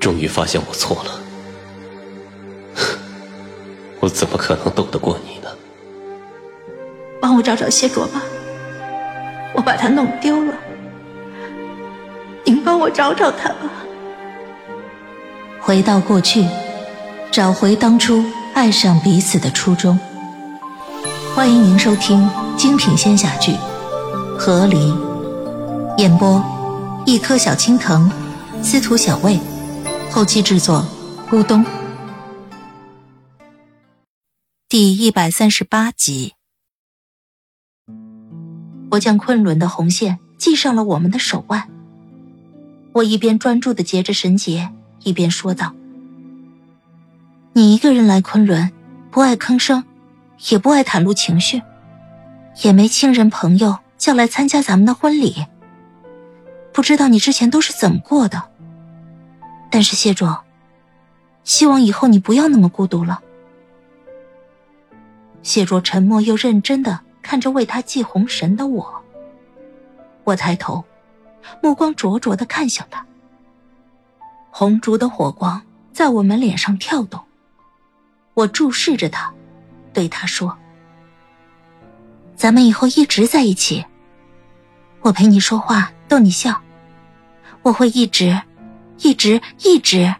终于发现我错了，我怎么可能斗得过你呢？帮我找找谢卓吧，我把他弄丢了，您帮我找找他吧。回到过去，找回当初爱上彼此的初衷。欢迎您收听精品仙侠剧《和离》，演播：一颗小青藤，司徒小魏，后期制作：咕咚。第一百三十八集，我将昆仑的红线系上了我们的手腕。我一边专注的结着绳结。一边说道：“你一个人来昆仑，不爱吭声，也不爱袒露情绪，也没亲人朋友叫来参加咱们的婚礼。不知道你之前都是怎么过的。但是谢卓，希望以后你不要那么孤独了。”谢卓沉默又认真的看着为他系红绳的我，我抬头，目光灼灼的看向他。红烛的火光在我们脸上跳动，我注视着他，对他说：“咱们以后一直在一起，我陪你说话，逗你笑，我会一直、一直、一直，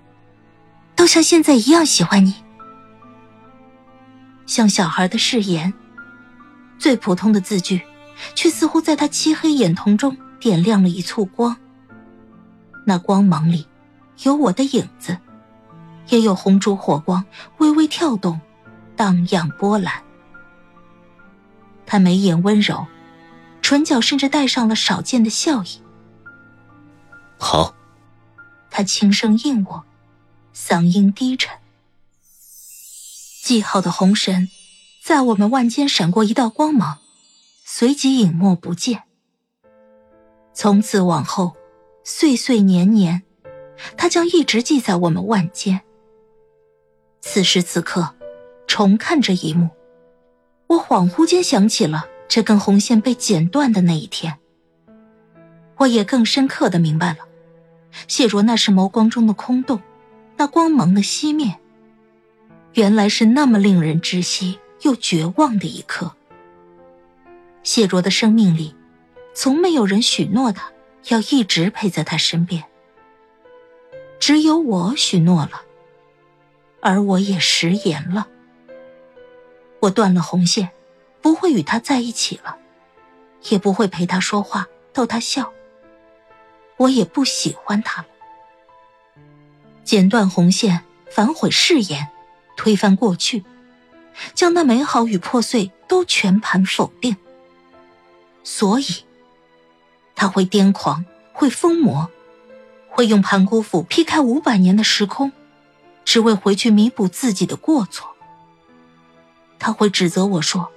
都像现在一样喜欢你。”像小孩的誓言，最普通的字句，却似乎在他漆黑眼瞳中点亮了一簇光。那光芒里。有我的影子，也有红烛火光微微跳动，荡漾波澜。他眉眼温柔，唇角甚至带上了少见的笑意。好，他轻声应我，嗓音低沉。系好的红绳，在我们腕间闪过一道光芒，随即隐没不见。从此往后，岁岁年年。它将一直系在我们腕间。此时此刻，重看这一幕，我恍惚间想起了这根红线被剪断的那一天。我也更深刻的明白了，谢若那是眸光中的空洞，那光芒的熄灭，原来是那么令人窒息又绝望的一刻。谢若的生命里，从没有人许诺他要一直陪在他身边。只有我许诺了，而我也食言了。我断了红线，不会与他在一起了，也不会陪他说话、逗他笑。我也不喜欢他了。剪断红线，反悔誓言，推翻过去，将那美好与破碎都全盘否定。所以，他会癫狂，会疯魔。会用盘古斧劈开五百年的时空，只为回去弥补自己的过错。他会指责我说：“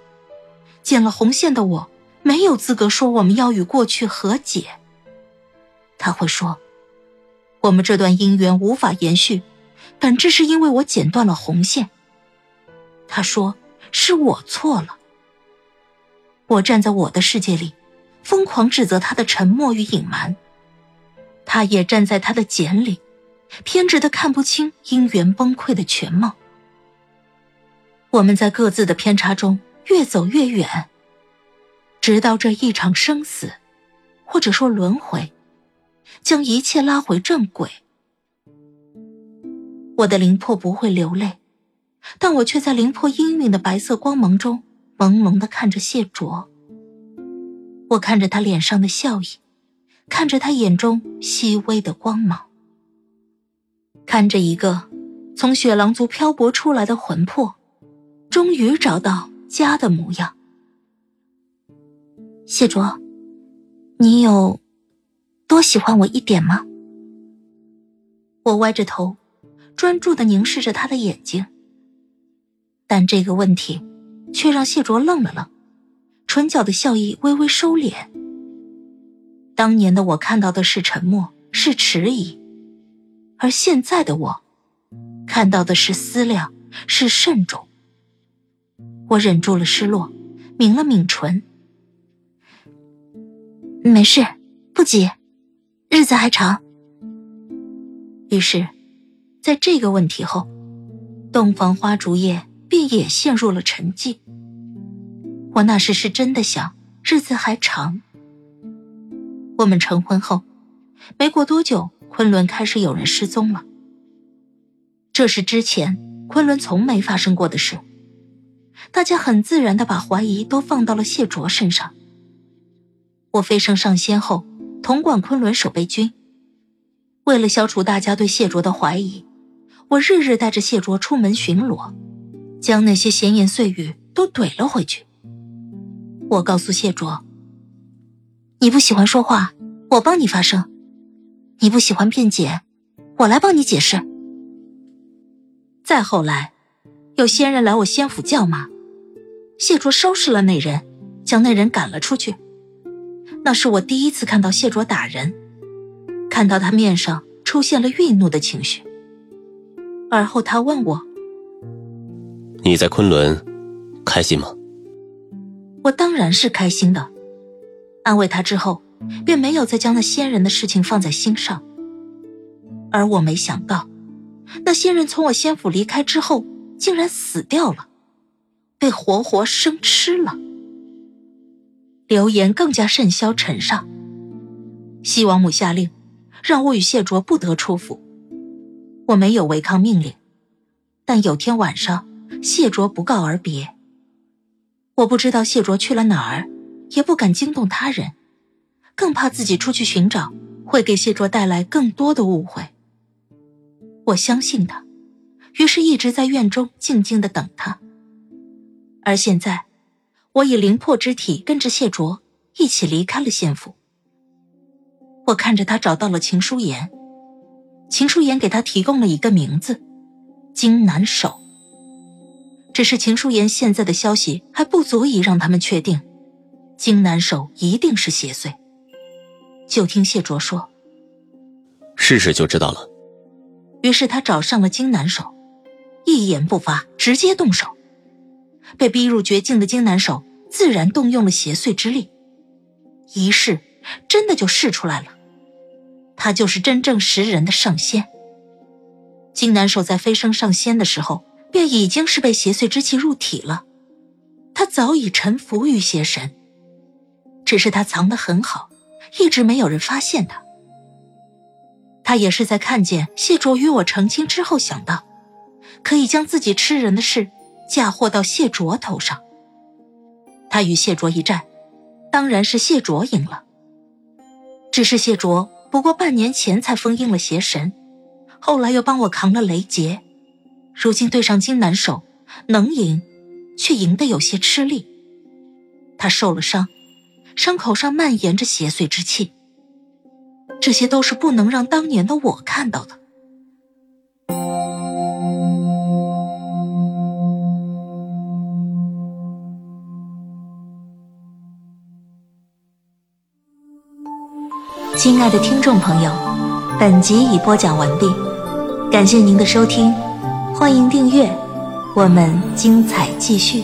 剪了红线的我没有资格说我们要与过去和解。”他会说：“我们这段姻缘无法延续，本质是因为我剪断了红线。”他说：“是我错了。”我站在我的世界里，疯狂指责他的沉默与隐瞒。他也站在他的茧里，偏执的看不清姻缘崩溃的全貌。我们在各自的偏差中越走越远，直到这一场生死，或者说轮回，将一切拉回正轨。我的灵魄不会流泪，但我却在灵魄氤氲的白色光芒中朦胧的看着谢卓。我看着他脸上的笑意。看着他眼中细微的光芒，看着一个从雪狼族漂泊出来的魂魄，终于找到家的模样。谢卓，你有多喜欢我一点吗？我歪着头，专注的凝视着他的眼睛，但这个问题却让谢卓愣了愣，唇角的笑意微微收敛。当年的我看到的是沉默，是迟疑，而现在的我，看到的是思量，是慎重。我忍住了失落，抿了抿唇，没事，不急，日子还长。于是，在这个问题后，洞房花烛夜便也陷入了沉寂。我那时是真的想日子还长。我们成婚后，没过多久，昆仑开始有人失踪了。这是之前昆仑从没发生过的事，大家很自然的把怀疑都放到了谢卓身上。我飞升上仙后，统管昆仑守备军。为了消除大家对谢卓的怀疑，我日日带着谢卓出门巡逻，将那些闲言碎语都怼了回去。我告诉谢卓：“你不喜欢说话，我帮你发声；你不喜欢辩解，我来帮你解释。”再后来，有仙人来我仙府叫骂，谢卓收拾了那人，将那人赶了出去。那是我第一次看到谢卓打人，看到他面上出现了愠怒的情绪。而后他问我：“你在昆仑，开心吗？”我当然是开心的。安慰他之后，便没有再将那仙人的事情放在心上。而我没想到，那仙人从我仙府离开之后，竟然死掉了，被活活生吃了。流言更加甚嚣尘上。西王母下令，让我与谢卓不得出府。我没有违抗命令，但有天晚上，谢卓不告而别。我不知道谢卓去了哪儿，也不敢惊动他人，更怕自己出去寻找会给谢卓带来更多的误会。我相信他，于是一直在院中静静的等他。而现在。我以灵魄之体跟着谢卓一起离开了县府。我看着他找到了秦书言，秦书言给他提供了一个名字——金南守。只是秦书言现在的消息还不足以让他们确定，金南守一定是邪祟。就听谢卓说：“试试就知道了。”于是他找上了金南守，一言不发，直接动手。被逼入绝境的金南守自然动用了邪祟之力，一试真的就试出来了，他就是真正食人的上仙。金南守在飞升上仙的时候，便已经是被邪祟之气入体了，他早已臣服于邪神，只是他藏得很好，一直没有人发现他。他也是在看见谢卓与我成亲之后，想到可以将自己吃人的事。嫁祸到谢卓头上，他与谢卓一战，当然是谢卓赢了。只是谢卓不过半年前才封印了邪神，后来又帮我扛了雷劫，如今对上金南守，能赢，却赢得有些吃力。他受了伤，伤口上蔓延着邪祟之气，这些都是不能让当年的我看到的。亲爱的听众朋友，本集已播讲完毕，感谢您的收听，欢迎订阅，我们精彩继续。